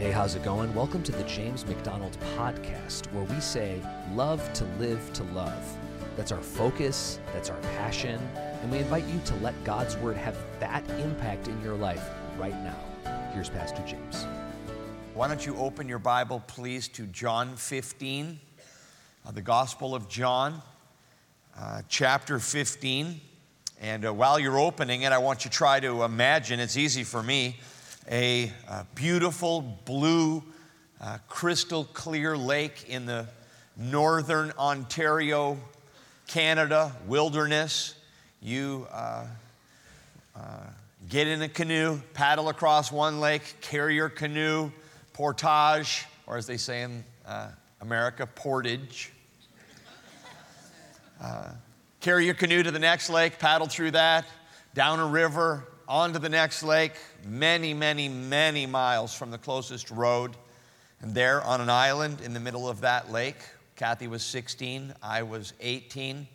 Hey, how's it going? Welcome to the James MacDonald Podcast, where we say, Love to live to love. That's our focus, that's our passion, and we invite you to let God's Word have that impact in your life right now. Here's Pastor James. Why don't you open your Bible, please, to John 15, uh, the Gospel of John, uh, chapter 15. And uh, while you're opening it, I want you to try to imagine, it's easy for me, a, a beautiful blue, uh, crystal clear lake in the northern Ontario, Canada wilderness. You uh, uh, get in a canoe, paddle across one lake, carry your canoe, portage, or as they say in uh, America, portage. Uh, carry your canoe to the next lake, paddle through that, down a river, onto the next lake, many, many, many miles from the closest road. And there on an island in the middle of that lake, Kathy was 16, I was 18,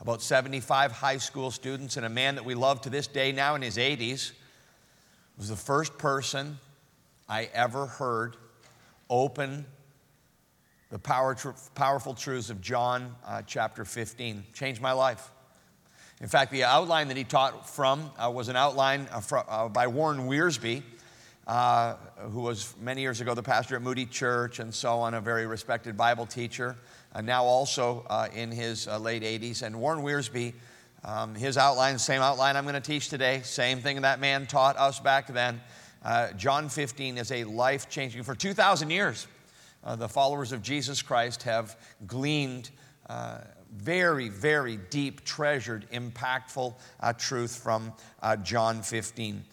about 75 high school students, and a man that we love to this day now in his 80s was the first person I ever heard open the power, powerful truths of John uh, chapter 15. Changed my life. In fact, the outline that he taught from uh, was an outline uh, from, uh, by Warren Wiersbe, uh, who was many years ago the pastor at Moody Church and so on, a very respected Bible teacher, and now also uh, in his late 80s. And Warren Wiersbe, um, his outline, same outline I'm going to teach today, same thing that man taught us back then. John 15 is a life changing, for 2,000 years, the followers of Jesus Christ have gleaned very, very deep, treasured, impactful uh, truth from uh, John 15.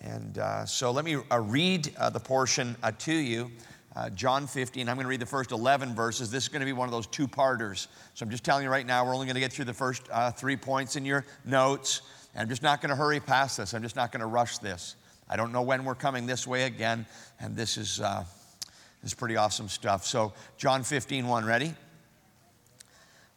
And uh, so let me uh, read uh, the portion uh, to you. John 15, I'm going to read the first 11 verses. This is going to be one of those two parters. So I'm just telling you right now, we're only going to get through the first three points in your notes. And I'm just not going to hurry past this. I'm just not going to rush this. I don't know when we're coming this way again. And this is, this is pretty awesome stuff. So, John 15, 1, ready?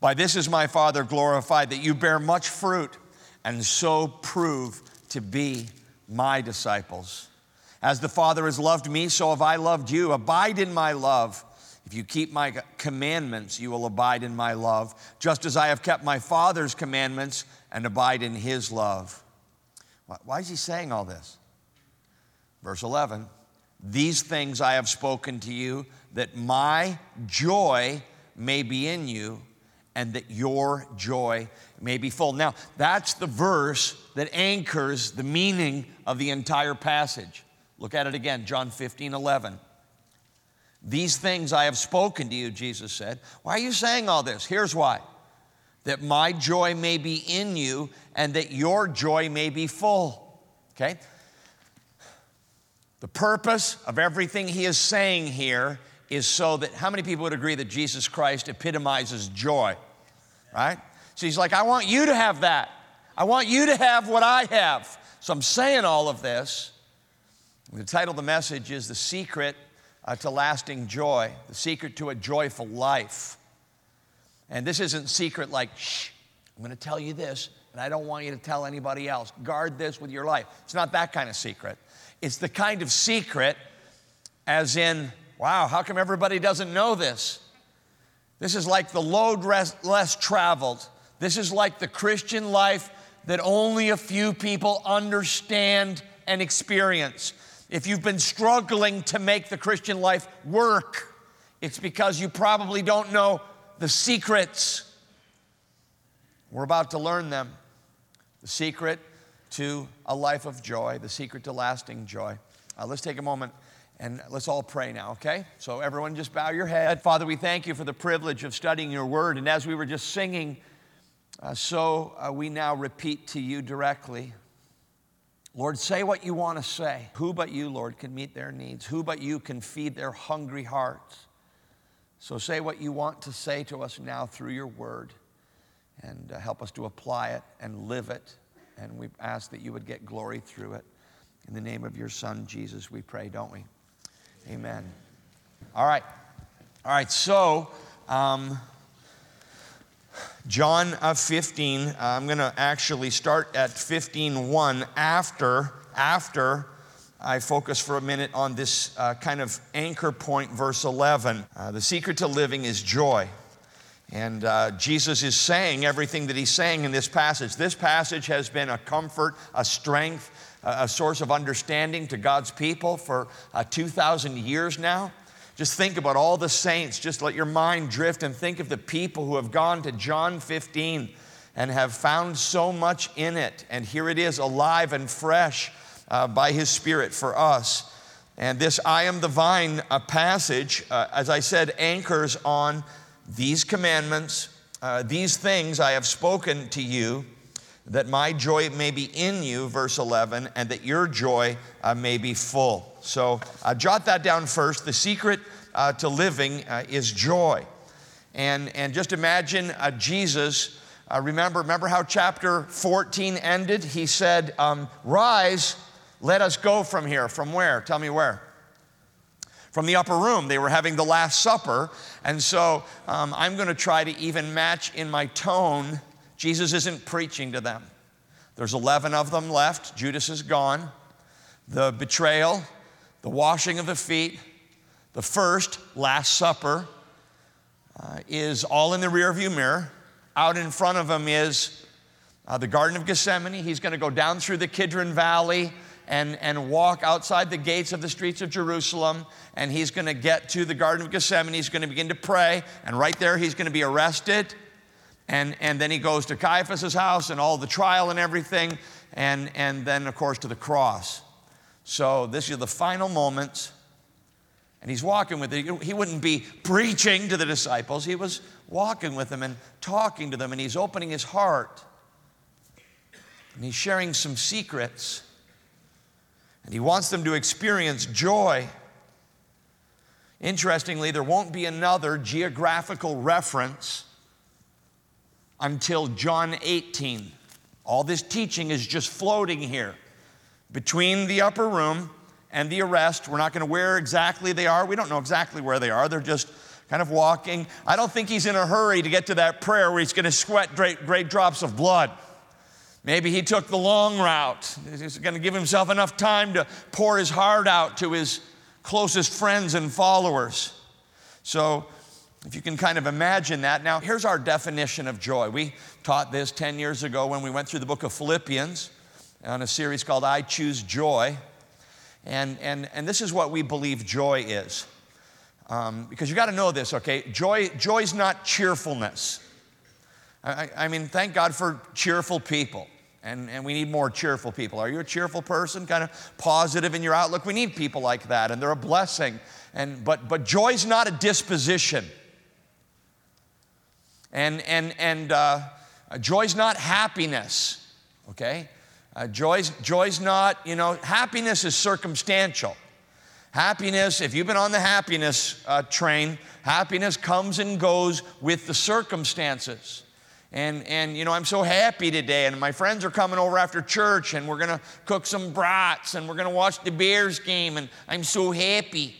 By this is my Father glorified, that you bear much fruit and so prove to be my disciples. As the Father has loved me, so have I loved you. Abide in my love. If you keep my commandments, you will abide in my love, just as I have kept my Father's commandments and abide in his love. Why is he saying all this? Verse 11 These things I have spoken to you, that my joy may be in you and that your joy may be full. Now, that's the verse that anchors the meaning of the entire passage. Look at it again, John 15, 11. These things I have spoken to you, Jesus said. Why are you saying all this? Here's why that my joy may be in you and that your joy may be full. Okay? The purpose of everything he is saying here is so that how many people would agree that Jesus Christ epitomizes joy? Right? So he's like, I want you to have that. I want you to have what I have. So I'm saying all of this. The title of the message is The Secret uh, to Lasting Joy, The Secret to a Joyful Life. And this isn't secret like, shh, I'm going to tell you this, and I don't want you to tell anybody else. Guard this with your life. It's not that kind of secret. It's the kind of secret, as in, wow, how come everybody doesn't know this? This is like the load less traveled. This is like the Christian life that only a few people understand and experience. If you've been struggling to make the Christian life work, It's because you probably don't know the secrets. We're about to learn them. The secret to a life of joy, the secret to lasting joy. Uh, let's take a moment and let's all pray now, okay? So, everyone, just bow your head. Father, we thank you for the privilege of studying your word. And as we were just singing, uh, so uh, we now repeat to you directly. Lord, say what you want to say. Who but you, Lord, can meet their needs? Who but you can feed their hungry hearts? So say what you want to say to us now through your word and uh, help us to apply it and live it. And we ask that you would get glory through it. In the name of your son, Jesus, we pray, don't we? Amen. All right. All right. So, um, John uh, 15, uh, I'm going to actually start at 15:1 after after I focus for a minute on this uh, kind of anchor point, verse 11. Uh, the secret to living is joy. And uh, Jesus is saying everything that he's saying in this passage. This passage has been a comfort, a strength, a source of understanding to God's people for uh, 2,000 years now. Just think about all the saints. Just let your mind drift and think of the people who have gone to John 15 and have found so much in it. And here it is, alive and fresh uh, by His Spirit for us. And this I am the vine uh, passage, as I said, anchors on these commandments, uh, these things I have spoken to you, that my joy may be in you, verse 11, and that your joy uh, may be full. So uh, jot that down first. The secret uh, to living uh, is joy. And, and just imagine uh, Jesus. Uh, remember, remember how chapter 14 ended? He said, um, Rise, let us go from here. From where? Tell me where. From the upper room. They were having the Last Supper. And so um, I'm going to try to even match in my tone. Jesus isn't preaching to them. There's 11 of them left. Judas is gone. The betrayal, the washing of the feet, the first, Last Supper, uh, is all in the rearview mirror. Out in front of him is uh, the Garden of Gethsemane. He's going to go down through the Kidron Valley and, and walk outside the gates of the streets of Jerusalem. And he's going to get to the Garden of Gethsemane. He's going to begin to pray. And right there, he's going to be arrested. And, and then he goes to Caiaphas' house and all the trial and everything. And, and then, of course, to the cross. So, this is the final moments. And he's walking with them. He wouldn't be preaching to the disciples, he was walking with them and talking to them, and he's opening his heart. And he's sharing some secrets. And he wants them to experience joy. Interestingly, there won't be another geographical reference until John 18. All this teaching is just floating here between the upper room and the arrest. We're not going to where exactly they are. We don't know exactly where they are. They're just kind of walking. I don't think he's in a hurry to get to that prayer where he's going to sweat great, great drops of blood. Maybe he took the long route. He's going to give himself enough time to pour his heart out to his closest friends and followers. So, if you can kind of imagine that. Now, here's our definition of joy. We taught this 10 years ago when we went through the book of Philippians on a series called I Choose Joy. And, and, and this is what we believe joy is. Um, because you got to know this, okay? Joy, joy's not cheerfulness. I, I, mean, thank God for cheerful people. And, and we need more cheerful people. Are you a cheerful person, kind of positive in your outlook? We need people like that, and they're a blessing. And, but, but joy's not a disposition. And, and, and uh, joy's not happiness, okay? Uh, joy's, joy's not, you know, happiness is circumstantial. Happiness, if you've been on the happiness uh, train, happiness comes and goes with the circumstances. And, and, you know, I'm so happy today, and my friends are coming over after church, and we're gonna cook some brats, and we're gonna watch the Bears game, and I'm so happy.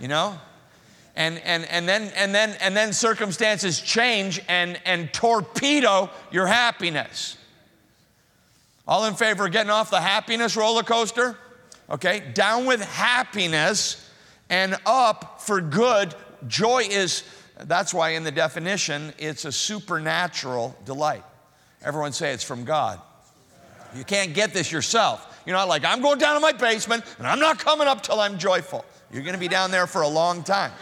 you know? And, and, and, then, and, then, and then circumstances change and, and torpedo your happiness. All in favor of getting off the happiness roller coaster? Okay, down with happiness and up for good. Joy is, that's why in the definition, it's a supernatural delight. Everyone say it's from God. You can't get this yourself. You're not like, I'm going down to my basement and I'm not coming up till I'm joyful. You're going to be down there for a long time.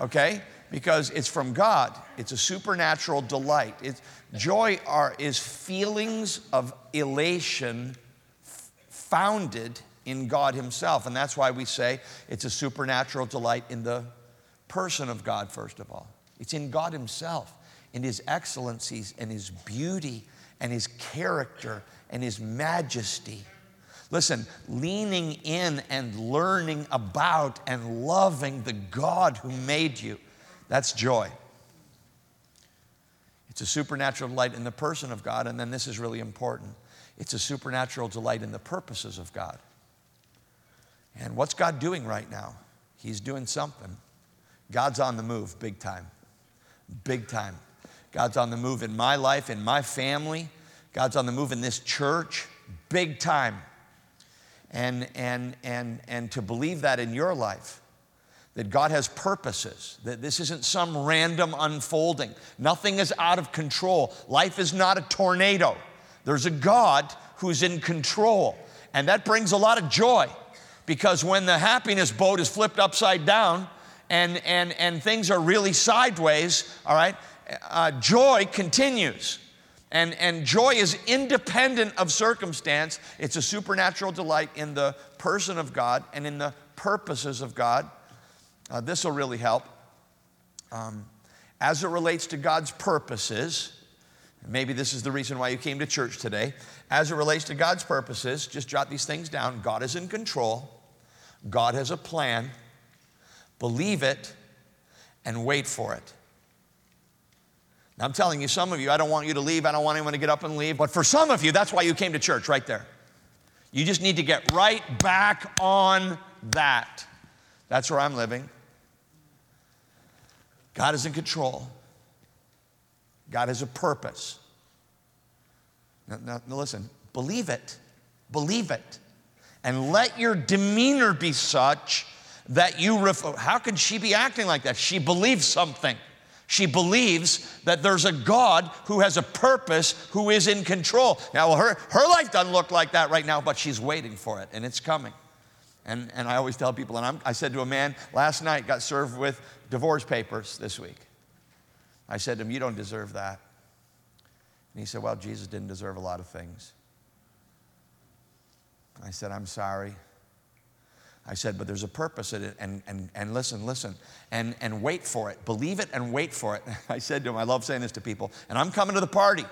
Okay? Because it's from God. It's a supernatural delight. It's, joy are, is feelings of elation f- founded in God Himself. And that's why we say it's a supernatural delight in the person of God, first of all. It's in God Himself, in His excellencies and His beauty and His character and His majesty. Listen, leaning in and learning about and loving the God who made you, that's joy. It's a supernatural delight in the person of God, and then this is really important it's a supernatural delight in the purposes of God. And what's God doing right now? He's doing something. God's on the move big time. Big time. God's on the move in my life, in my family. God's on the move in this church, big time. And, and, and, and to believe that in your life, that God has purposes, that this isn't some random unfolding. Nothing is out of control. Life is not a tornado. There's a God who's in control. And that brings a lot of joy because when the happiness boat is flipped upside down and, and, and things are really sideways, all right, uh, joy continues. And, and joy is independent of circumstance. It's a supernatural delight in the person of God and in the purposes of God. Uh, this will really help. Um, as it relates to God's purposes, maybe this is the reason why you came to church today. As it relates to God's purposes, just jot these things down. God is in control, God has a plan. Believe it and wait for it. Now, I'm telling you, some of you, I don't want you to leave. I don't want anyone to get up and leave. But for some of you, that's why you came to church right there. You just need to get right back on that. That's where I'm living. God is in control, God has a purpose. Now, now, now listen, believe it. Believe it. And let your demeanor be such that you, ref- how can she be acting like that? She believes something. She believes that there's a God who has a purpose, who is in control. Now, her, her life doesn't look like that right now, but she's waiting for it, and it's coming. And, and I always tell people, and I'm, I said to a man last night, got served with divorce papers this week. I said to him, You don't deserve that. And he said, Well, Jesus didn't deserve a lot of things. I said, I'm sorry. I said, but there's a purpose in it, and, and, and listen, listen, and, and wait for it. Believe it and wait for it. I said to him, I love saying this to people, and I'm coming to the party.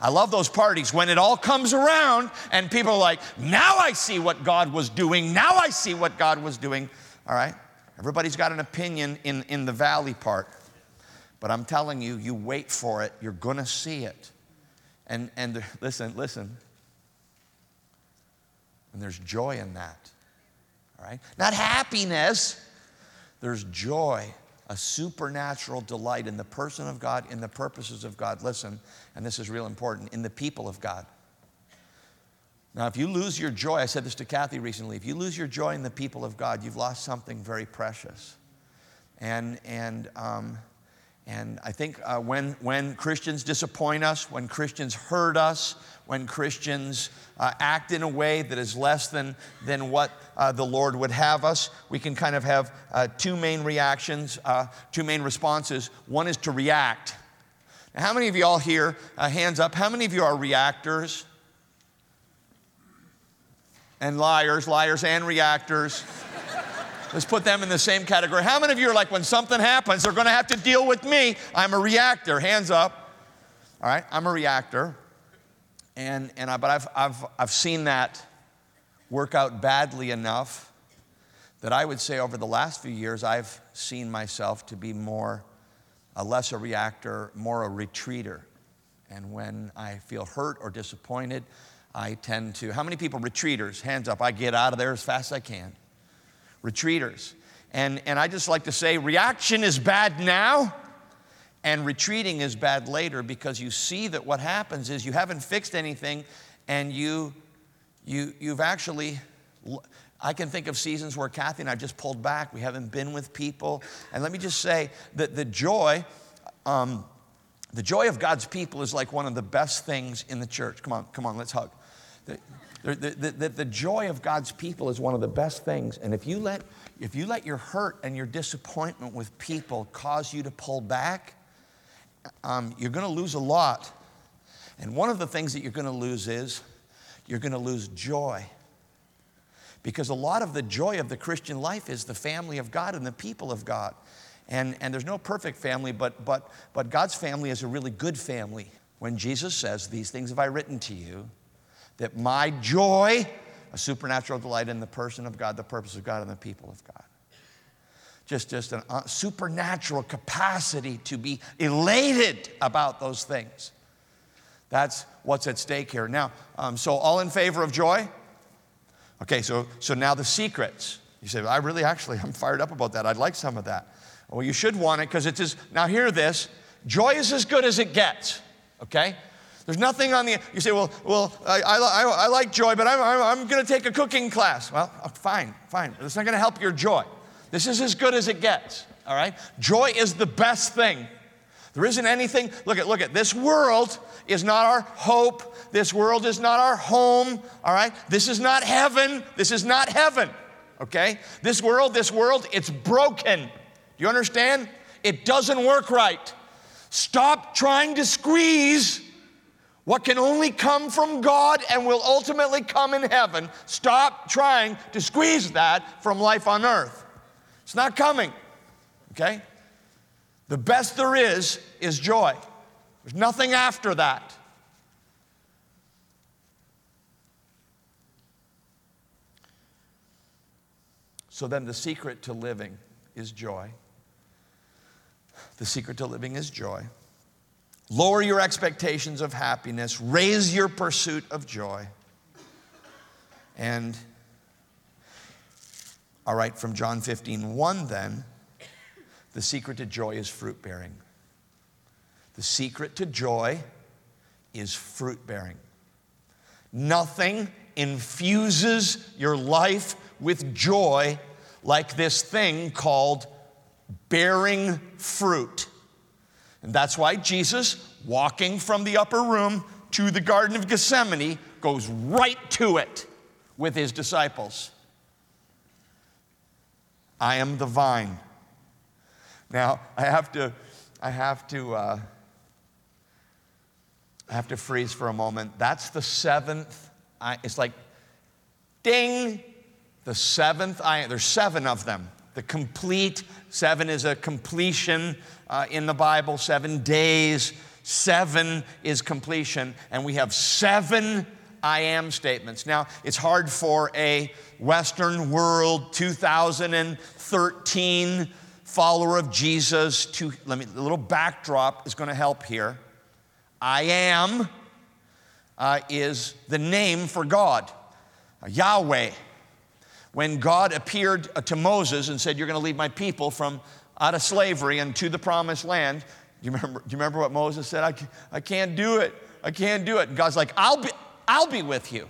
I love those parties when it all comes around and people are like, now I see what God was doing. Now I see what God was doing. All right? Everybody's got an opinion in, in the valley part. But I'm telling you, you wait for it, you're going to see it. And, and listen, listen. And there's joy in that. All right? Not happiness, there's joy, a supernatural delight in the person of God, in the purposes of God. Listen, and this is real important, in the people of God. Now, if you lose your joy, I said this to Kathy recently, if you lose your joy in the people of God, you've lost something very precious. And, and, um, and I think uh, when, when Christians disappoint us, when Christians hurt us, when Christians uh, act in a way that is less than, than what uh, the Lord would have us, we can kind of have uh, two main reactions, uh, two main responses. One is to react. Now, how many of you all here, uh, hands up, how many of you are reactors? And liars, liars and reactors. Let's put them in the same category. How many of you are like, when something happens, they're going to have to deal with me? I'm a reactor. Hands up. All right, I'm a reactor. And, and I, but I've, I've, I've seen that work out badly enough that I would say over the last few years, I've seen myself to be more, a less a reactor, more a retreater. And when I feel hurt or disappointed, I tend to, how many people retreaters? Hands up. I get out of there as fast as I can. Retreaters. And, and I just like to say reaction is bad now, and retreating is bad later because you see that what happens is you haven't fixed anything and you, you, you've actually, I can think of seasons where Kathy and I just pulled back. We haven't been with people. And let me just say that the joy, um, the joy of God's people is like one of the best things in the church. Come on, come on, let's hug. The, the, the joy of God's people is one of the best things. And if you let, if you let your hurt and your disappointment with people cause you to pull back, um, you're going to lose a lot. And one of the things that you're going to lose is you're going to lose joy. Because a lot of the joy of the Christian life is the family of God and the people of God. And, and there's no perfect family, but, but, but God's family is a really good family. When Jesus says, These things have I written to you, that my joy, a supernatural delight in the person of God, the purpose of God, and the people of God. Just, just a uh, supernatural capacity to be elated about those things. That's what's at stake here. Now, um, so all in favor of joy? Okay, so, so now the secrets. You say, I really actually, I'm fired up about that. I'd like some of that. Well, you should want it because it is, now hear this joy is as good as it gets, okay? There's nothing on the, you say, well, well I, I, I like joy, but I'm, I'm, I'm going to take a cooking class. Well, uh, fine, fine. It's not going to help your joy. This is as good as it gets, all right? Joy is the best thing. There isn't anything, look at, look at, this world is not our hope. This world is not our home, all right? This is not heaven. This is not heaven, okay? This world, this world, it's broken. Do you understand? It doesn't work right. Stop trying to squeeze what can only come from God and will ultimately come in heaven. Stop trying to squeeze that from life on earth. It's not coming, okay? The best there is is joy. There's nothing after that. So then, the secret to living is joy. The secret to living is joy. Lower your expectations of happiness, raise your pursuit of joy. And, all right, from John 15, 1 then, the secret to joy is fruit bearing. The secret to joy is fruit bearing. Nothing infuses your life with joy like this thing called bearing fruit. And that's why Jesus, walking from the upper room to the Garden of Gethsemane, goes right to it with his disciples. I am the vine. Now, I have to, I have to, uh, I have to freeze for a moment. That's the seventh. I, it's like, ding, the seventh. I, there's seven of them. The complete, seven is a completion uh, in the Bible, seven days. Seven is completion. And we have seven I am statements. Now, it's hard for a Western world 2013 follower of Jesus to, let me, a little backdrop is going to help here. I am uh, is the name for God, uh, Yahweh. When God appeared uh, to Moses and said, You're going to lead my people from out of slavery and to the promised land, do you remember, do you remember what Moses said? I, I can't do it. I can't do it. And God's like, I'll be, I'll be with you.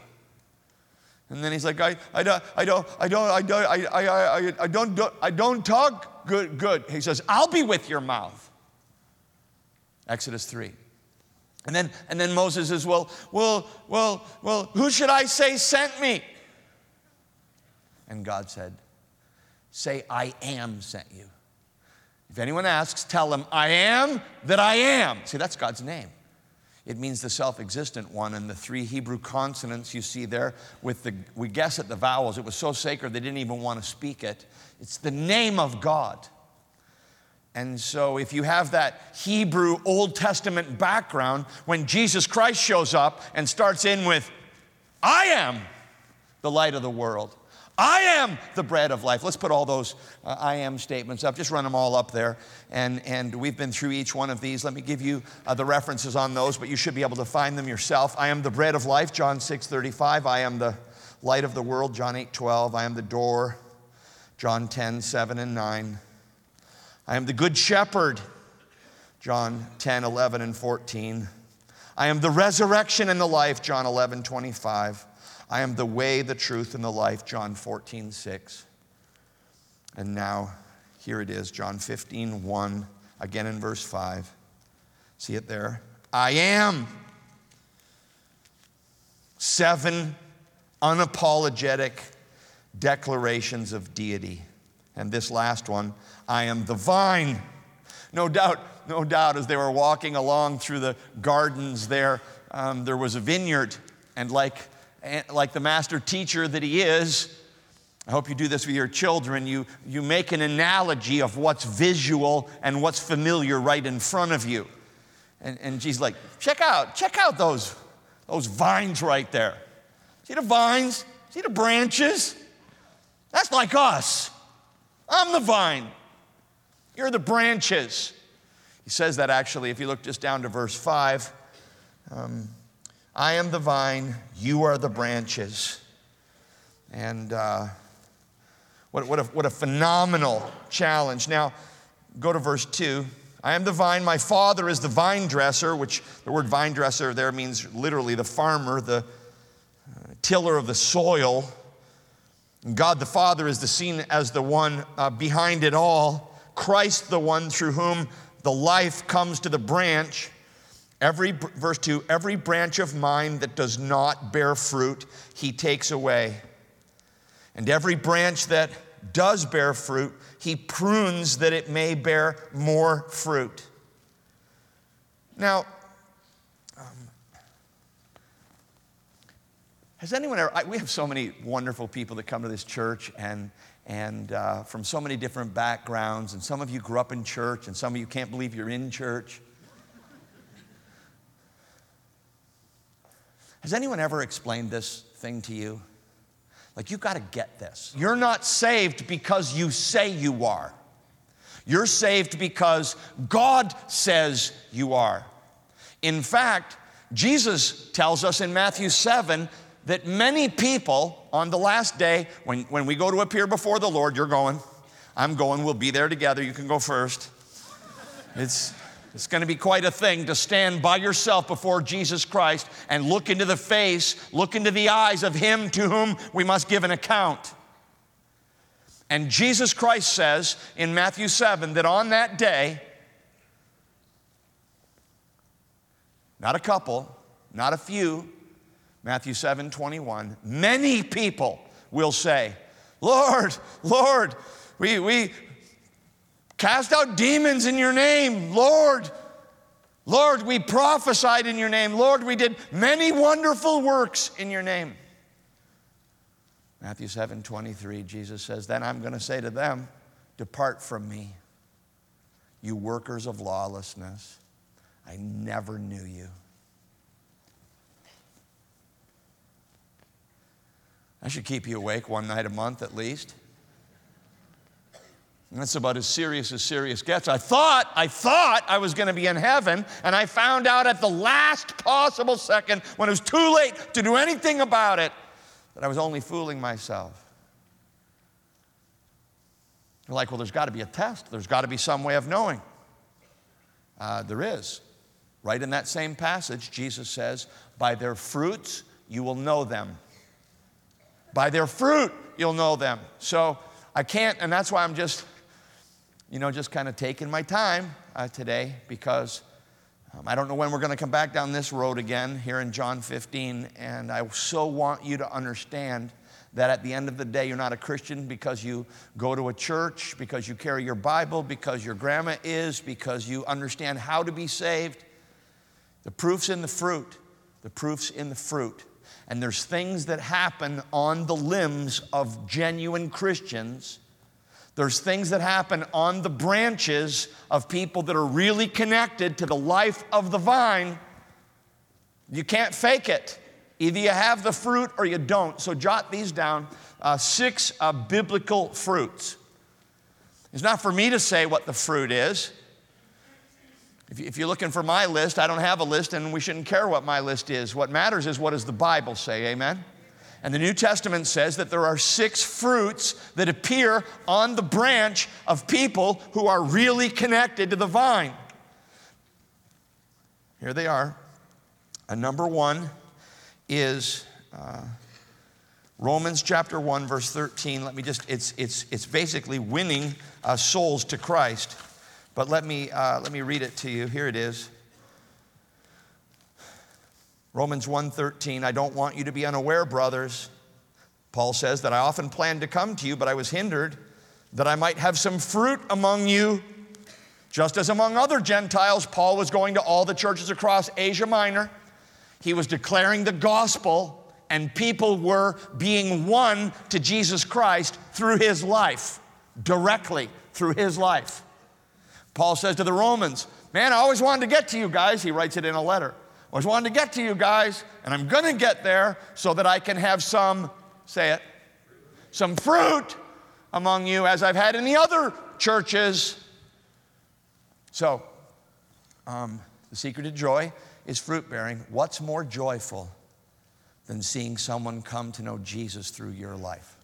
And then he's like, I, I don't, I don't, I don't, I don't, I, I, I, I don't, I don't talk good, good. He says, I'll be with your mouth. Exodus 3. And then, and then Moses says, well, well, well, well, who should I say sent me? And God said, say, I am sent you. If anyone asks, tell them, I am that I am. See, that's God's name. It means the self existent one, and the three Hebrew consonants you see there with the, we guess at the vowels, it was so sacred they didn't even want to speak it. It's the name of God. And so, if you have that Hebrew Old Testament background, when Jesus Christ shows up and starts in with, I am the light of the world, I am the bread of life. Let's put all those uh, I am statements up. Just run them all up there. And, and we've been through each one of these. Let me give you uh, the references on those, but you should be able to find them yourself. I am the bread of life, John 6 35. I am the light of the world, John 8 12. I am the door, John 10 7 and 9. I am the good shepherd, John 10 11 and 14. I am the resurrection and the life, John 11 25. I am the way, the truth, and the life, John 14, 6. And now, here it is, John 15, 1, again in verse 5. See it there? I am. Seven unapologetic declarations of deity. And this last one, I am the vine. No doubt, no doubt, as they were walking along through the gardens there, um, there was a vineyard. And like, like the master teacher that he is, I hope you do this with your children. You, you make an analogy of what's visual and what's familiar right in front of you. And, and she's like, check out, check out those, those vines right there. See the vines? See the branches? That's like us. I'm the vine. You're the branches. He says that actually, if you look just down to verse 5. Um, I am the vine, you are the branches. And uh, what, what, a, what a phenomenal challenge. Now, go to verse 2. I am the vine, my father is the vine dresser, which the word vine dresser there means literally the farmer, the uh, tiller of the soil. God the Father is the seen as the one uh, behind it all. Christ, the one through whom the life comes to the branch. Every, verse 2 every branch of mine that does not bear fruit, he takes away. And every branch that does bear fruit, he prunes that it may bear more fruit. Now, um, has anyone ever, I, we have so many wonderful people that come to this church and, and uh, from so many different backgrounds, and some of you grew up in church, and some of you can't believe you're in church. Has anyone ever explained this thing to you? Like, you've got to get this. You're not saved because you say you are. You're saved because God says you are. In fact, Jesus tells us in Matthew 7 that many people on the last day, when, when we go to appear before the Lord, you're going, I'm going, we'll be there together. You can go first. It's, it's going to be quite a thing to stand by yourself before Jesus Christ and look into the face, look into the eyes of Him to whom we must give an account. And Jesus Christ says in Matthew 7 that on that day, not a couple, not a few, Matthew 7 21, many people will say, Lord, Lord, we, we, cast out demons in your name, Lord. Lord, we prophesied in your name. Lord, we did many wonderful works in your name. Matthew 7 23, Jesus says, Then I'm going to say to them, Depart from me, you workers of lawlessness. I never knew you. I should keep you awake one night a month at least. That's about as serious as serious gets. I thought, I thought I was going to be in heaven, and I found out at the last possible second, when it was too late to do anything about it, that I was only fooling myself. You're like, well, there's got to be a test. There's got to be some way of knowing. Uh, there is. Right in that same passage, Jesus says, By their fruits you will know them. By their fruit you'll know them. So I can't, and that's why I'm just you know, just kind of taking my time uh, today because um, I don't know when we're going to come back down this road again here in John 15. And I so want you to understand that at the end of the day, you're not a Christian because you go to a church, because you carry your Bible, because your grandma is, because you understand how to be saved. The proof's in the fruit. The proof's in the fruit. And there's things that happen on the limbs of genuine Christians there's things that happen on the branches of people that are really connected to the life of the vine. You can't fake it. Either you have the fruit or you don't. So jot these down uh, six uh, biblical fruits. It's not for me to say what the fruit is. If you're looking for my list, I don't have a list and we shouldn't care what my list is. What matters is what does the Bible say, amen? And the New Testament says that there are six fruits that appear on the branch of people who are really connected to the vine. Here they are. And number one is uh, Romans chapter 1, verse 13. Let me just, it's, it's, it's basically winning uh, souls to Christ. But let me, uh, let me read it to you. Here it is. Romans 1:13 I don't want you to be unaware brothers Paul says that I often planned to come to you, but I was hindered that I might have some fruit among you. Just as among other Gentiles, Paul was going to all the churches across Asia Minor. He was declaring the gospel, and people were being won to Jesus Christ through his life, directly through his life. Paul says to the Romans, Man, I always wanted to get to you guys. He writes it in a letter. I always wanted to get to you guys, and I'm going to get there so that I can have some, say it, some fruit among you as I've had in the other churches. So, um, the secret to joy is fruit bearing. What's more joyful than seeing someone come to know Jesus through your life?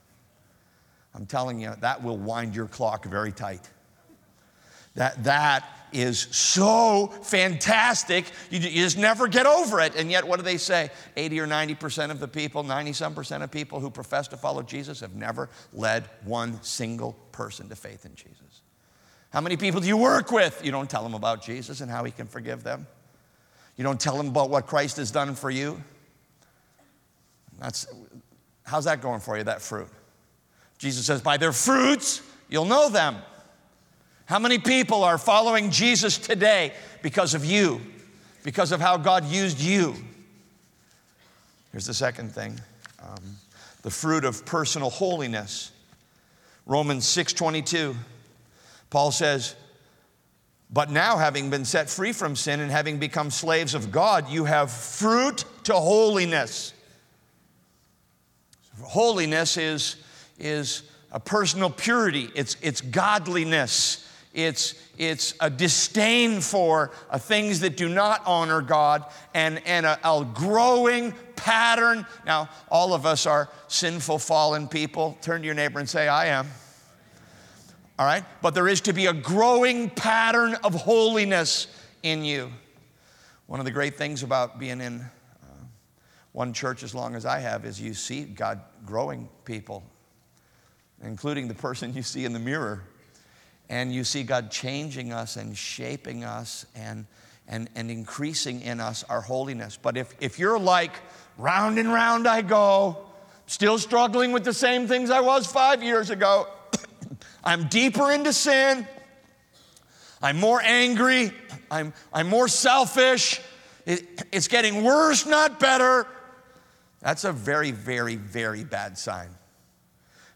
I'm telling you, that will wind your clock very tight. That, that is so fantastic. You, you, just never get over it. And yet, what do they say? 80 or 90% of the people, 90 some percent of people who profess to follow Jesus have never led one single person to faith in Jesus. How many people do you work with? You don't tell them about Jesus and how he can forgive them. You don't tell them about what Christ has done for you. That's, how's that going for you, that fruit? Jesus says, By their fruits, you'll know them. How many people are following Jesus today because of you, because of how God used you? Here's the second thing um, the fruit of personal holiness. Romans 6:22. Paul says, "But now having been set free from sin and having become slaves of God, you have fruit to holiness." Holiness is, is a personal purity, it's, it's godliness. It's, it's a disdain for uh, things that do not honor God and, and a, a growing pattern. Now, all of us are sinful, fallen people. Turn to your neighbor and say, I am. All right? But there is to be a growing pattern of holiness in you. One of the great things about being in uh, one church as long as I have is you see God growing people, including the person you see in the mirror and you see God changing us and shaping us and, and, and increasing in us our holiness. But if, if you're like, round and round I go, still struggling with the same things I was five years ago, I'm deeper into sin, I'm more angry, I'm, I'm more selfish, it, it's getting worse, not better. That's a very, very, very bad sign.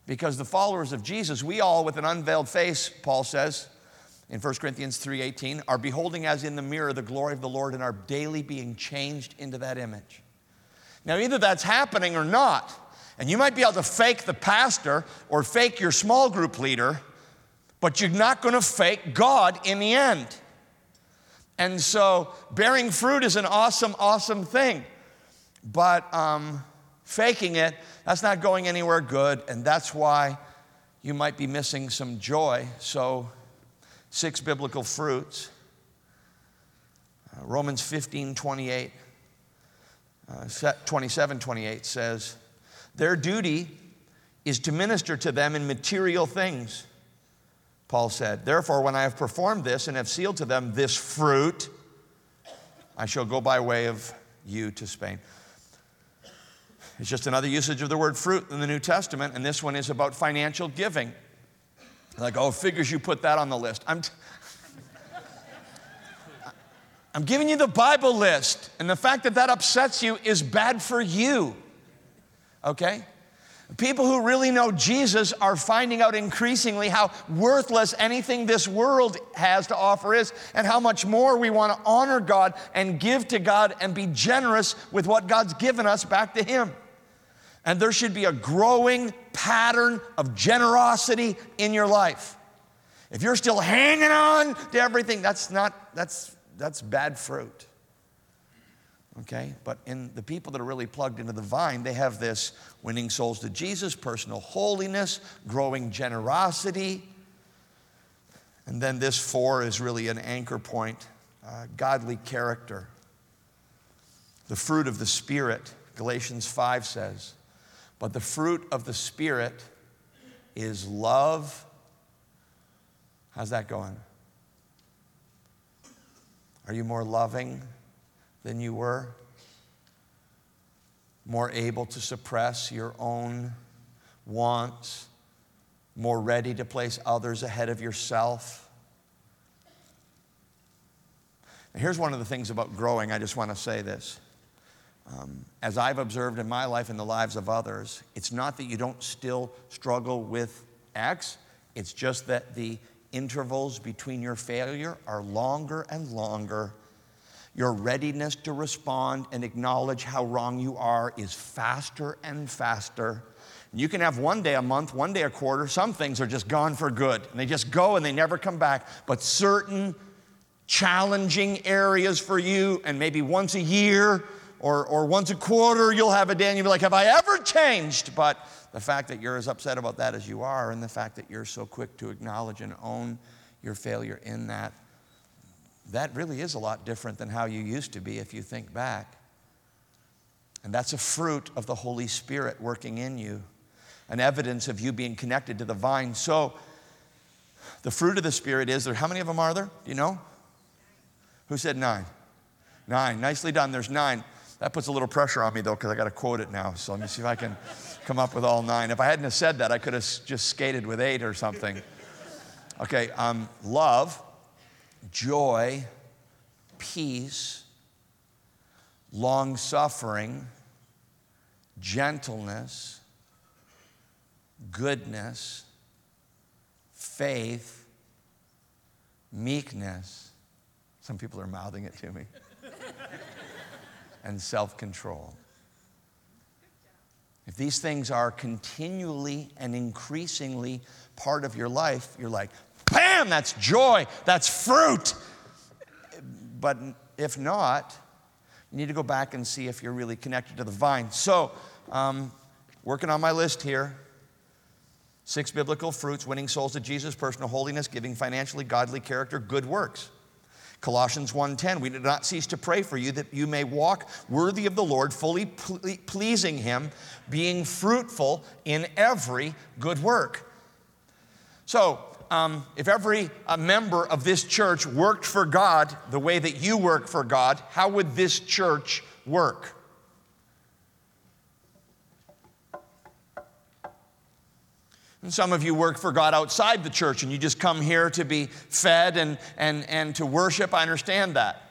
Because the followers of Jesus, we all with an unveiled face, Paul says in 1 Corinthians 3:18, are beholding as in the mirror the glory of the Lord and are daily being changed into that image. Now, either that's happening or not. And you might be able to fake the pastor or fake your small group leader, but you're not going to fake God in the end. And so, bearing fruit is an awesome, awesome thing. But um, faking it, that's not going anywhere good, and that's why you might be missing some joy. So, six biblical fruits. Uh, Romans 15 28, uh, 27 28 says, Their duty is to minister to them in material things. Paul said, Therefore, when I have performed this and have sealed to them this fruit, I shall go by way of you to Spain. It's just another usage of the word fruit in the New Testament, and this one is about financial giving. Like, oh, figures you put that on the list. I'm, t- I'm giving you the Bible list, and the fact that that upsets you is bad for you. Okay? People who really know Jesus are finding out increasingly how worthless anything this world has to offer is, and how much more we want to honor God and give to God and be generous with what God's given us back to Him. And there should be a growing pattern of generosity in your life. If you're still hanging on to everything, that's not, that's, that's bad fruit. Okay? But in the people that are really plugged into the vine, they have this winning souls to Jesus, personal holiness, growing generosity. And then this four is really an anchor point uh, godly character. The fruit of the Spirit, Galatians 5 says. But the fruit of the Spirit is love. How's that going? Are you more loving than you were? More able to suppress your own wants, more ready to place others ahead of yourself. Now, here's one of the things about growing. I just want to say this. Um, as I've observed in my life and the lives of others, it's not that you don't still struggle with X, it's just that the intervals between your failure are longer and longer. Your readiness to respond and acknowledge how wrong you are is faster and faster. You can have one day a month, one day a quarter. Some things are just gone for good and they just go and they never come back. But certain challenging areas for you, and maybe once a year or, or once a quarter, you'll have a day and you'll be like, Have I ever changed? But the fact that you're as upset about that as you are, and the fact that you're so quick to acknowledge and own your failure in that, that really is a lot different than how you used to be if you think back. And that's a fruit of the Holy Spirit working in you, an evidence of you being connected to the vine. So, the fruit of the Spirit is there. How many of them are there? Do you know? Who said nine? Nine. Nicely done. There's nine. That puts a little pressure on me, though, because I got to quote it now. So let me see if I can come up with all nine. If I hadn't have said that, I could have just skated with eight or something. Okay, um, love, joy, peace, long suffering, gentleness, goodness, faith, meekness. Some people are mouthing it to me and self control. If these things are continually and increasingly part of your life, you're like, bam, that's joy, that's fruit. But if not, you need to go back and see if you're really connected to the vine. So, um, working on my list here six biblical fruits winning souls to Jesus, personal holiness, giving financially godly character, good works. Colossians 1:10 We do not cease to pray for you that you may walk worthy of the Lord fully pleasing him being fruitful in every good work. So, um, if every uh, member of this church worked for God the way that you work for God, how would this church work? And some of you work for God outside the church and you just come here to be fed and, and, and to worship. I understand that.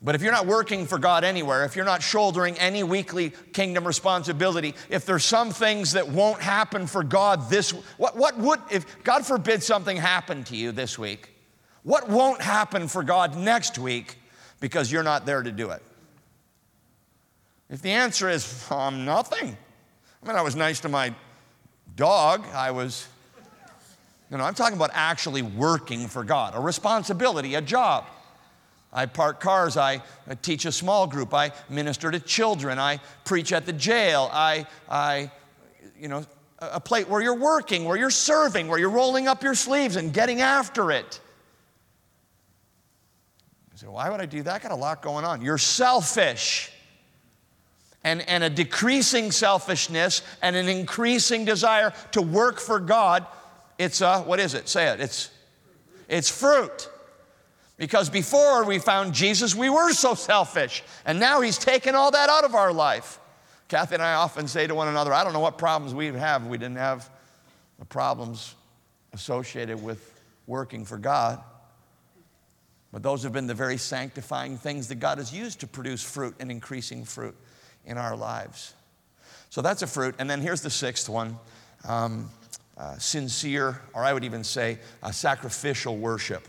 But if you're not working for God anywhere, if you're not shouldering any weekly kingdom responsibility, if there's some things that won't happen for God this what what would if God forbid something happened to you this week, what won't happen for God next week because you're not there to do it? If the answer is um, nothing, I mean, I was nice to my dog. I was, you know, I'm talking about actually working for God, a responsibility, a job. I park cars, I teach a small group, I minister to children, I preach at the jail, I, I you know, a place where you're working, where you're serving, where you're rolling up your sleeves and getting after it. You say, why would I do that? I got a lot going on. You're selfish and, and a decreasing selfishness and an increasing desire to work for God, it's a, what is it? Say it. It's, it's fruit. Because before we found Jesus, we were so selfish. And now He's taken all that out of our life. Kathy and I often say to one another, I don't know what problems we'd have we didn't have the problems associated with working for God. But those have been the very sanctifying things that God has used to produce fruit and increasing fruit in our lives. So that's a fruit. And then here's the sixth one um, uh, sincere, or I would even say uh, sacrificial worship.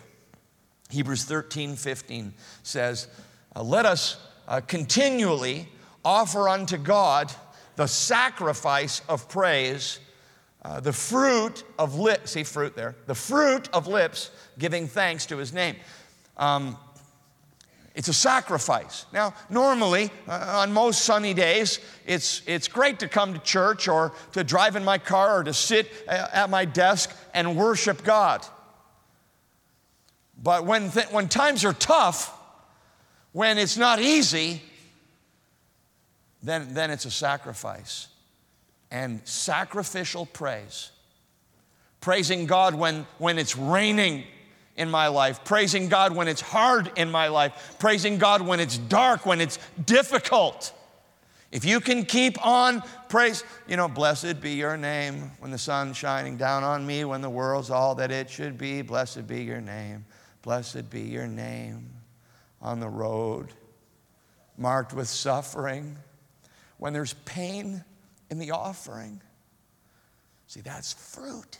Hebrews 13 15 says, uh, Let us uh, continually offer unto God the sacrifice of praise, uh, the fruit of lips, see fruit there, the fruit of lips giving thanks to his name. Um, it's a sacrifice. Now, normally, uh, on most sunny days, it's, it's great to come to church or to drive in my car or to sit uh, at my desk and worship God. But when, th- when times are tough, when it's not easy, then, then it's a sacrifice. And sacrificial praise. Praising God when, when it's raining in my life, praising God when it's hard in my life, praising God when it's dark, when it's difficult. If you can keep on praise, you know, blessed be your name when the sun's shining down on me, when the world's all that it should be. Blessed be your name. Blessed be your name on the road marked with suffering. When there's pain in the offering. See, that's fruit.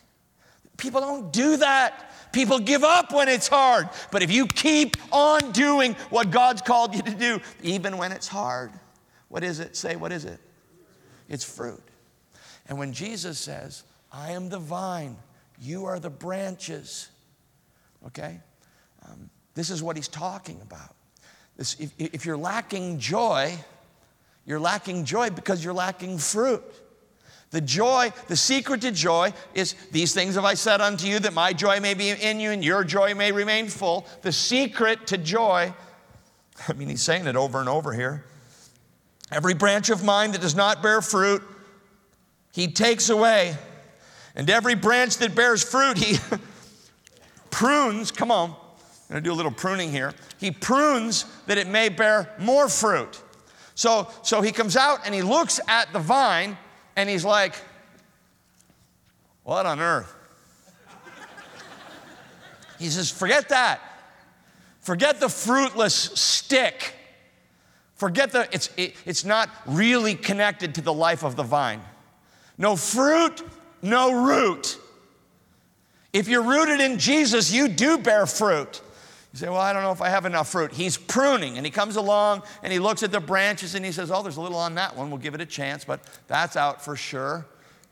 People don't do that. People give up when it's hard. But if you keep on doing what God's called you to do, even when it's hard, what is it? Say, what is it? It's fruit. And when Jesus says, I am the vine, you are the branches, okay? Um, this is what he's talking about. This, if, if you're lacking joy, you're lacking joy because you're lacking fruit. The joy, the secret to joy is these things have I said unto you that my joy may be in you and your joy may remain full. The secret to joy, I mean, he's saying it over and over here. Every branch of mine that does not bear fruit, he takes away. And every branch that bears fruit, he prunes. Come on, I'm gonna do a little pruning here. He prunes that it may bear more fruit. So, so he comes out and he looks at the vine and he's like, What on earth? he says, Forget that. Forget the fruitless stick. Forget the, it's, it, it's not really connected to the life of the vine. No fruit, no root. If you're rooted in Jesus, you do bear fruit. You say, Well, I don't know if I have enough fruit. He's pruning, and he comes along and he looks at the branches and he says, Oh, there's a little on that one. We'll give it a chance, but that's out for sure.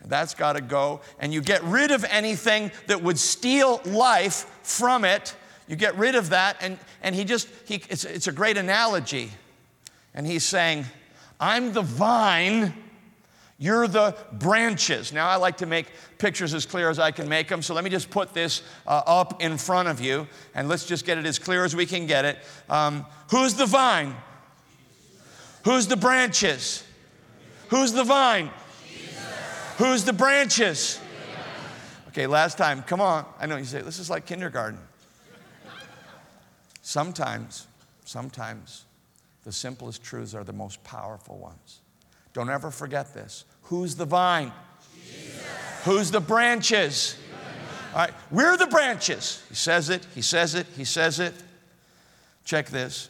That's got to go. And you get rid of anything that would steal life from it. You get rid of that, and, and he just, he, it's, it's a great analogy. And he's saying, I'm the vine, you're the branches. Now, I like to make pictures as clear as I can make them, so let me just put this uh, up in front of you, and let's just get it as clear as we can get it. Um, who's the vine? Who's the branches? Who's the vine? Who's the branches? Okay, last time, come on. I know you say, this is like kindergarten. Sometimes, sometimes, the simplest truths are the most powerful ones. Don't ever forget this. Who's the vine? Jesus. Who's the branches? All right, we're the branches. He says it, he says it, he says it. Check this.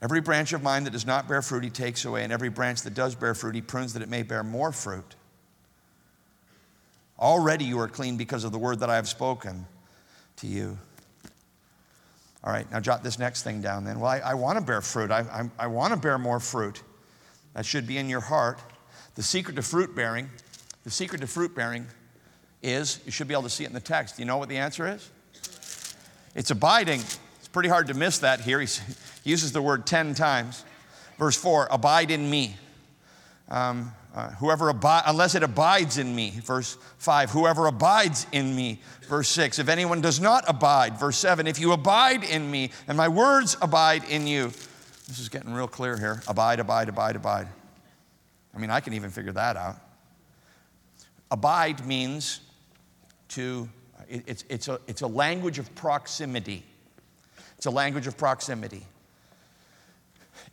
Every branch of mine that does not bear fruit, he takes away, and every branch that does bear fruit, he prunes that it may bear more fruit. Already you are clean because of the word that I have spoken to you. All right, now jot this next thing down then. Well, I, I want to bear fruit. I, I, I want to bear more fruit. That should be in your heart. The secret to fruit bearing, the secret to fruit bearing is, you should be able to see it in the text. Do you know what the answer is? It's abiding. It's pretty hard to miss that here. He uses the word 10 times. Verse 4 Abide in me. Um, uh, whoever abide, unless it abides in me. Verse 5, whoever abides in me. Verse 6, if anyone does not abide. Verse 7, if you abide in me and my words abide in you. This is getting real clear here. Abide, abide, abide, abide. I mean, I can even figure that out. Abide means to, it, it's, it's, a, it's a language of proximity. It's a language of proximity.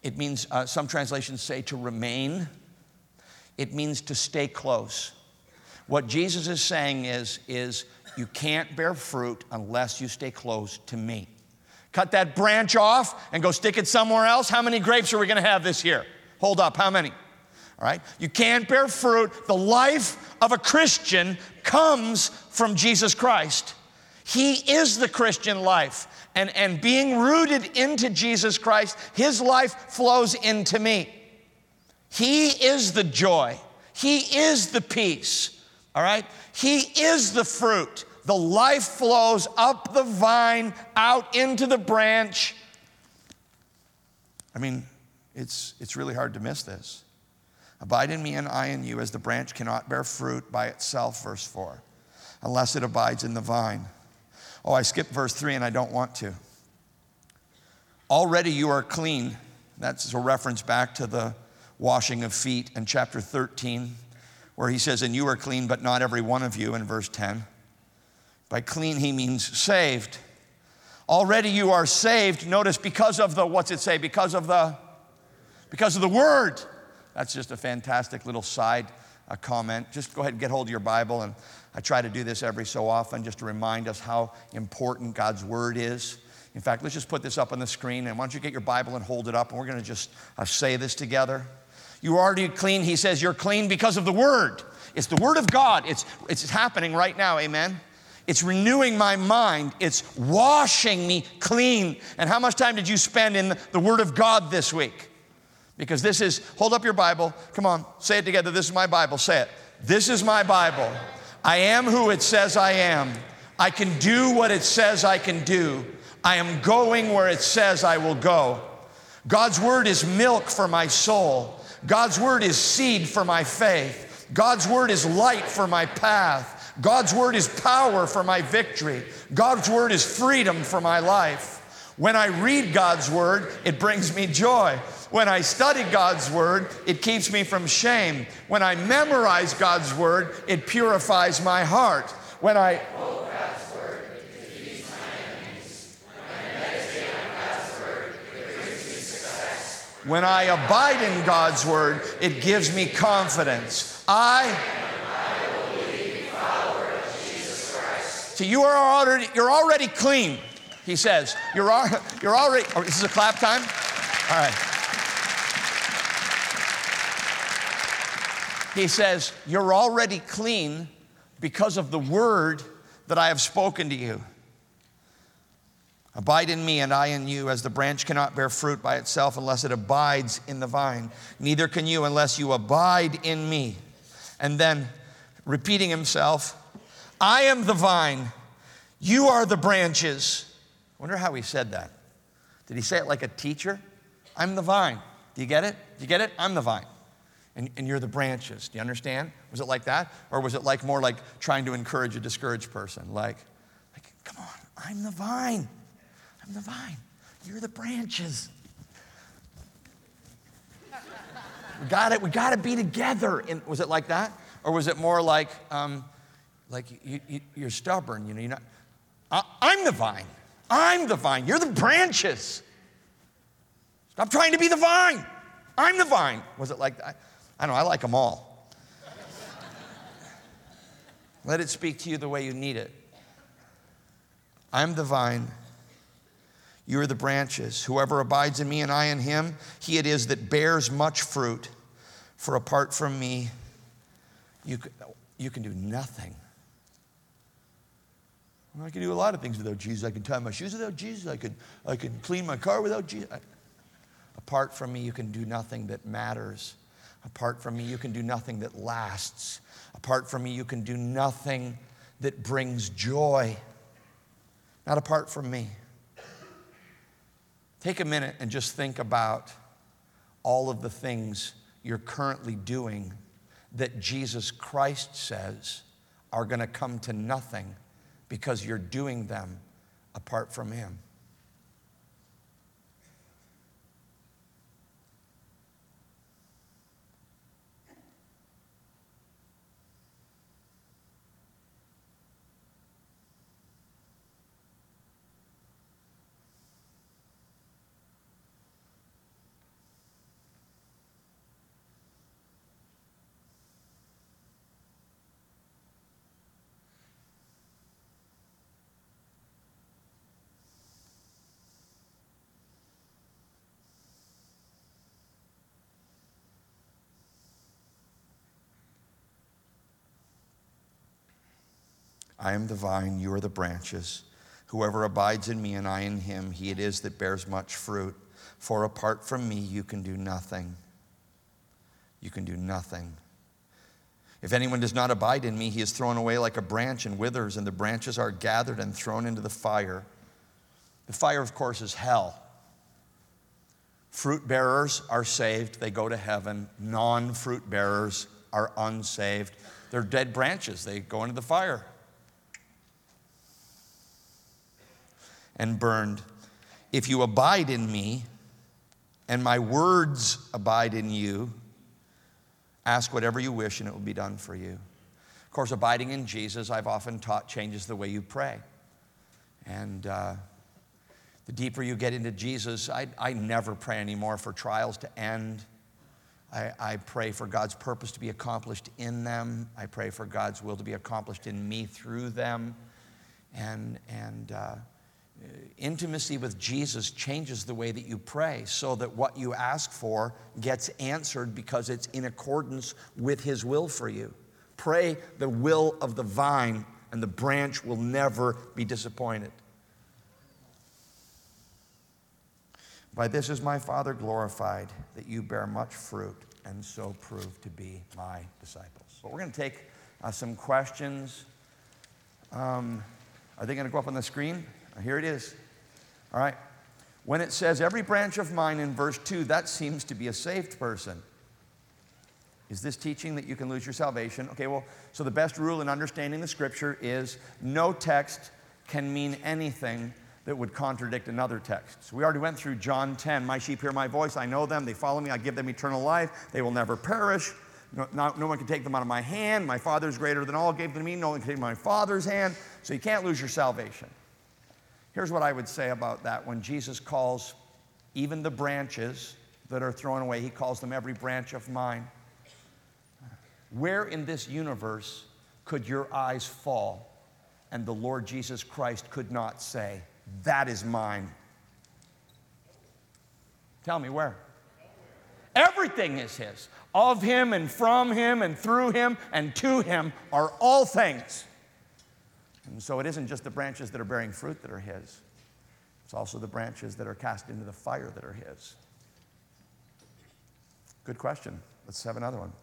It means, uh, some translations say to remain, it means to stay close. What Jesus is saying is, is you can't bear fruit unless you stay close to me. Cut that branch off and go stick it somewhere else. How many grapes are we going to have this year? Hold up, how many? All right? You can't bear fruit. The life of a Christian comes from Jesus Christ. He is the Christian life. And, and being rooted into Jesus Christ, his life flows into me. He is the joy. He is the peace. All right? He is the fruit. The life flows up the vine, out into the branch. I mean, it's, it's really hard to miss this. Abide in me and I in you, as the branch cannot bear fruit by itself, verse 4, unless it abides in the vine. Oh, I skipped verse 3 and I don't want to. Already you are clean. That's a reference back to the washing of feet in chapter 13, where he says, And you are clean, but not every one of you, in verse 10. By clean, he means saved. Already you are saved. Notice because of the, what's it say? Because of the, because of the word. That's just a fantastic little side uh, comment. Just go ahead and get hold of your Bible. And I try to do this every so often just to remind us how important God's word is. In fact, let's just put this up on the screen. And why don't you get your Bible and hold it up? And we're going to just uh, say this together. You are already clean. He says, You're clean because of the word. It's the word of God. It's, it's happening right now. Amen. It's renewing my mind. It's washing me clean. And how much time did you spend in the Word of God this week? Because this is, hold up your Bible. Come on, say it together. This is my Bible. Say it. This is my Bible. I am who it says I am. I can do what it says I can do. I am going where it says I will go. God's Word is milk for my soul. God's Word is seed for my faith. God's Word is light for my path. God's word is power for my victory. God's word is freedom for my life. When I read God's word, it brings me joy. When I study God's word, it keeps me from shame. When I memorize God's word, it purifies my heart. When I When I abide in God's word, it gives me confidence. I So you are already, you're already clean, he says. You're, you're already, oh, this is a clap time? All right. He says, You're already clean because of the word that I have spoken to you. Abide in me and I in you, as the branch cannot bear fruit by itself unless it abides in the vine. Neither can you unless you abide in me. And then, repeating himself, I am the vine, you are the branches. I wonder how he said that. Did he say it like a teacher? I'm the vine. Do you get it? Do you get it? I'm the vine. And, and you're the branches. Do you understand? Was it like that? Or was it like more like trying to encourage a discouraged person? Like, like come on, I'm the vine. I'm the vine. You're the branches. we got it. We got to be together. And was it like that? Or was it more like, um, like you, you, you're stubborn, you know, you're not. I, I'm the vine. I'm the vine. You're the branches. Stop trying to be the vine. I'm the vine. Was it like that? I don't know, I like them all. Let it speak to you the way you need it. I'm the vine. You are the branches. Whoever abides in me and I in him, he it is that bears much fruit. For apart from me, you you can do nothing. I can do a lot of things without Jesus. I can tie my shoes without Jesus. I can, I can clean my car without Jesus. I, apart from me, you can do nothing that matters. Apart from me, you can do nothing that lasts. Apart from me, you can do nothing that brings joy. Not apart from me. Take a minute and just think about all of the things you're currently doing that Jesus Christ says are going to come to nothing because you're doing them apart from Him. I am the vine, you are the branches. Whoever abides in me and I in him, he it is that bears much fruit. For apart from me, you can do nothing. You can do nothing. If anyone does not abide in me, he is thrown away like a branch and withers, and the branches are gathered and thrown into the fire. The fire, of course, is hell. Fruit bearers are saved, they go to heaven. Non fruit bearers are unsaved. They're dead branches, they go into the fire. And burned. If you abide in me and my words abide in you, ask whatever you wish and it will be done for you. Of course, abiding in Jesus, I've often taught, changes the way you pray. And uh, The deeper you get into Jesus, I, I never pray anymore for trials to end. I, I pray for God's purpose to be accomplished in them. I pray for God's will to be accomplished in me through them. And, and uh, intimacy with Jesus changes the way that you pray so that what you ask for gets answered because it's in accordance with His will for you. Pray the will of the vine, and the branch will never be disappointed. By this is my Father glorified, that you bear much fruit and so prove to be my disciples. But we're going to take uh, some questions. Um, are they going to go up on the screen? Here it is. All right. When it says every branch of mine in verse 2, that seems to be a saved person. Is this teaching that you can lose your salvation? Okay, well, so the best rule in understanding the scripture is no text can mean anything that would contradict another text. So we already went through John 10. My sheep hear my voice. I know them. They follow me. I give them eternal life. They will never perish. No, no one can take them out of my hand. My Father is greater than all. Gave them to me. No one can take my Father's hand. So you can't lose your salvation. Here's what I would say about that. When Jesus calls even the branches that are thrown away, he calls them every branch of mine. Where in this universe could your eyes fall and the Lord Jesus Christ could not say, that is mine. Tell me where? Everything is His. Of Him and from Him and through Him and to Him are all things. And so it isn't just the branches that are bearing fruit that are His, it's also the branches that are cast into the fire that are His. Good question. Let's have another one.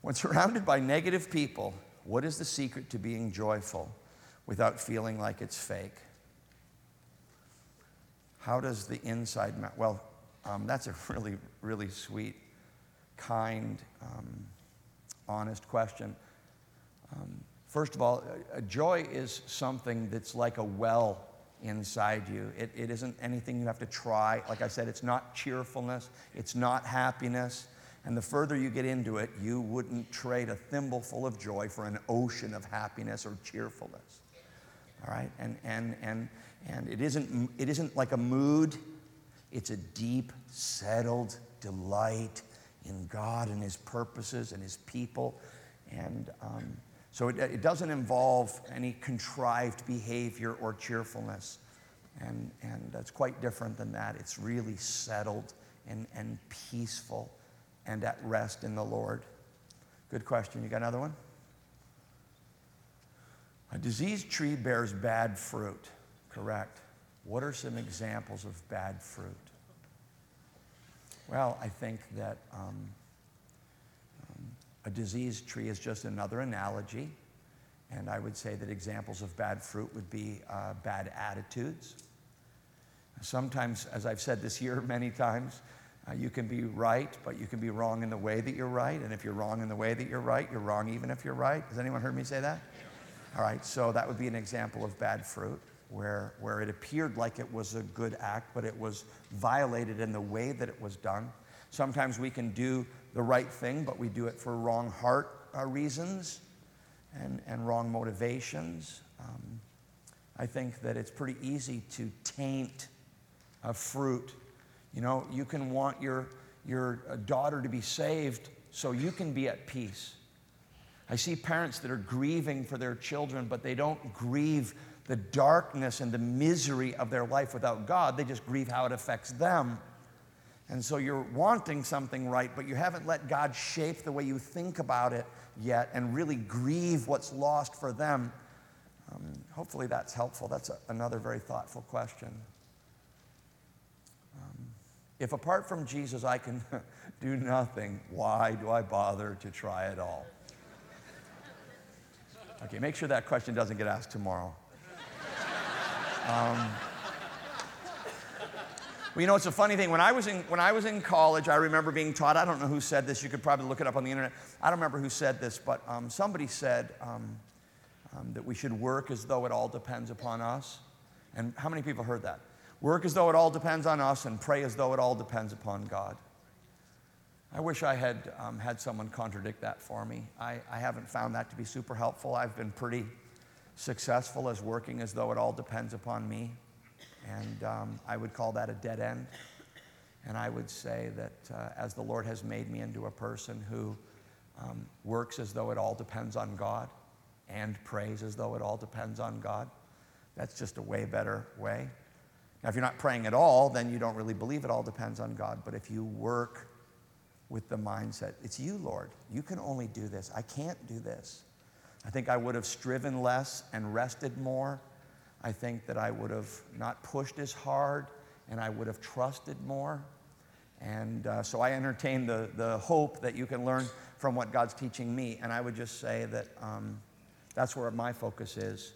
When surrounded by negative people, what is the secret to being joyful without feeling like it's fake? How does the inside matter? Well, um, that's a really, really sweet, kind, um, honest question. Um, first of all, joy is something that's like a well inside you. It, it isn't anything you have to try. Like I said, it's not cheerfulness, it's not happiness. And the further you get into it, you wouldn't trade a thimbleful of joy for an ocean of happiness or cheerfulness. All right? And, and, and, and it isn't, it isn't like a mood, it's a deep, settled delight in God and His purposes and His people. And um, so it, it, doesn't involve any contrived behavior or cheerfulness. And, and that's quite different than that. It's really settled and, and peaceful and at rest in the Lord. Good question. You got another one? A diseased tree bears bad fruit. Correct. What are some examples of bad fruit? Well, I think that um, a diseased tree is just another analogy. And I would say that examples of bad fruit would be uh, bad attitudes. Sometimes, as I've said this year many times, uh, you can be right, but you can be wrong in the way that you're right. And if you're wrong in the way that you're right, you're wrong even if you're right. Has anyone heard me say that? All right, so that would be an example of bad fruit where, where it appeared like it was a good act, but it was violated in the way that it was done. Sometimes we can do the right thing, but we do it for wrong heart uh, reasons and, and wrong motivations. Um, I think that it's pretty easy to taint a fruit. You know, you can want your, your uh, daughter to be saved so you can be at peace. I see parents that are grieving for their children, but they don't grieve the darkness and the misery of their life without God. They just grieve how it affects them. And so you're wanting something right, but you haven't let God shape the way you think about it yet and really grieve what's lost for them. Um, hopefully that's helpful. That's a, another very thoughtful question. Um, if apart from Jesus I can do nothing, why do I bother to try at all? Okay, make sure that question doesn't get asked tomorrow. Um, well, you know, it's a funny thing. When I, was in, when I was in college, I remember being taught, I don't know who said this, you could probably look it up on the internet. I don't remember who said this, but um, somebody said um, um, that we should work as though it all depends upon us. And how many people heard that? Work as though it all depends on us and pray as though it all depends upon God. I wish I had um, had someone contradict that for me. I, I haven't found that to be super helpful. I've been pretty successful as working as though it all depends upon me. And um, I would call that a dead end. And I would say that uh, as the Lord has made me into a person who um, works as though it all depends on God and prays as though it all depends on God, that's just a way better way. Now, if you're not praying at all, then you don't really believe it all depends on God. But if you work with the mindset, it's you, Lord. You can only do this. I can't do this. I think I would have striven less and rested more. I think that I would have not pushed as hard and I would have trusted more. And uh, so I entertain the, the hope that you can learn from what God's teaching me. And I would just say that um, that's where my focus is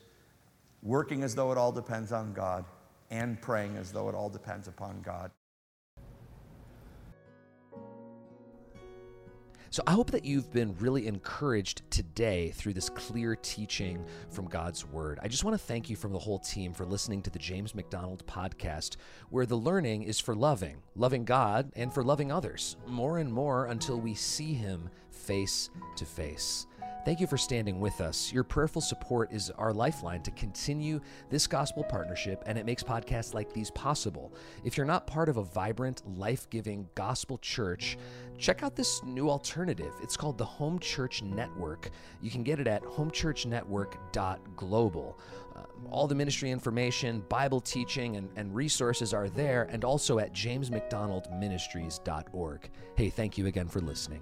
working as though it all depends on God and praying as though it all depends upon God. So I hope that you've been really encouraged today through this clear teaching from God's Word. I just want to thank you from the whole team for listening to the James MacDonald podcast, where the learning is for loving, loving God, and for loving others, more and more until we see Him face to face. Thank you for standing with us. Your prayerful support is our lifeline to continue this gospel partnership, and it makes podcasts like these possible. If you're not part of a vibrant, life giving gospel church, check out this new alternative. It's called the Home Church Network. You can get it at homechurchnetwork.global. Uh, all the ministry information, Bible teaching, and, and resources are there, and also at jamesmacdonaldministries.org. Hey, thank you again for listening.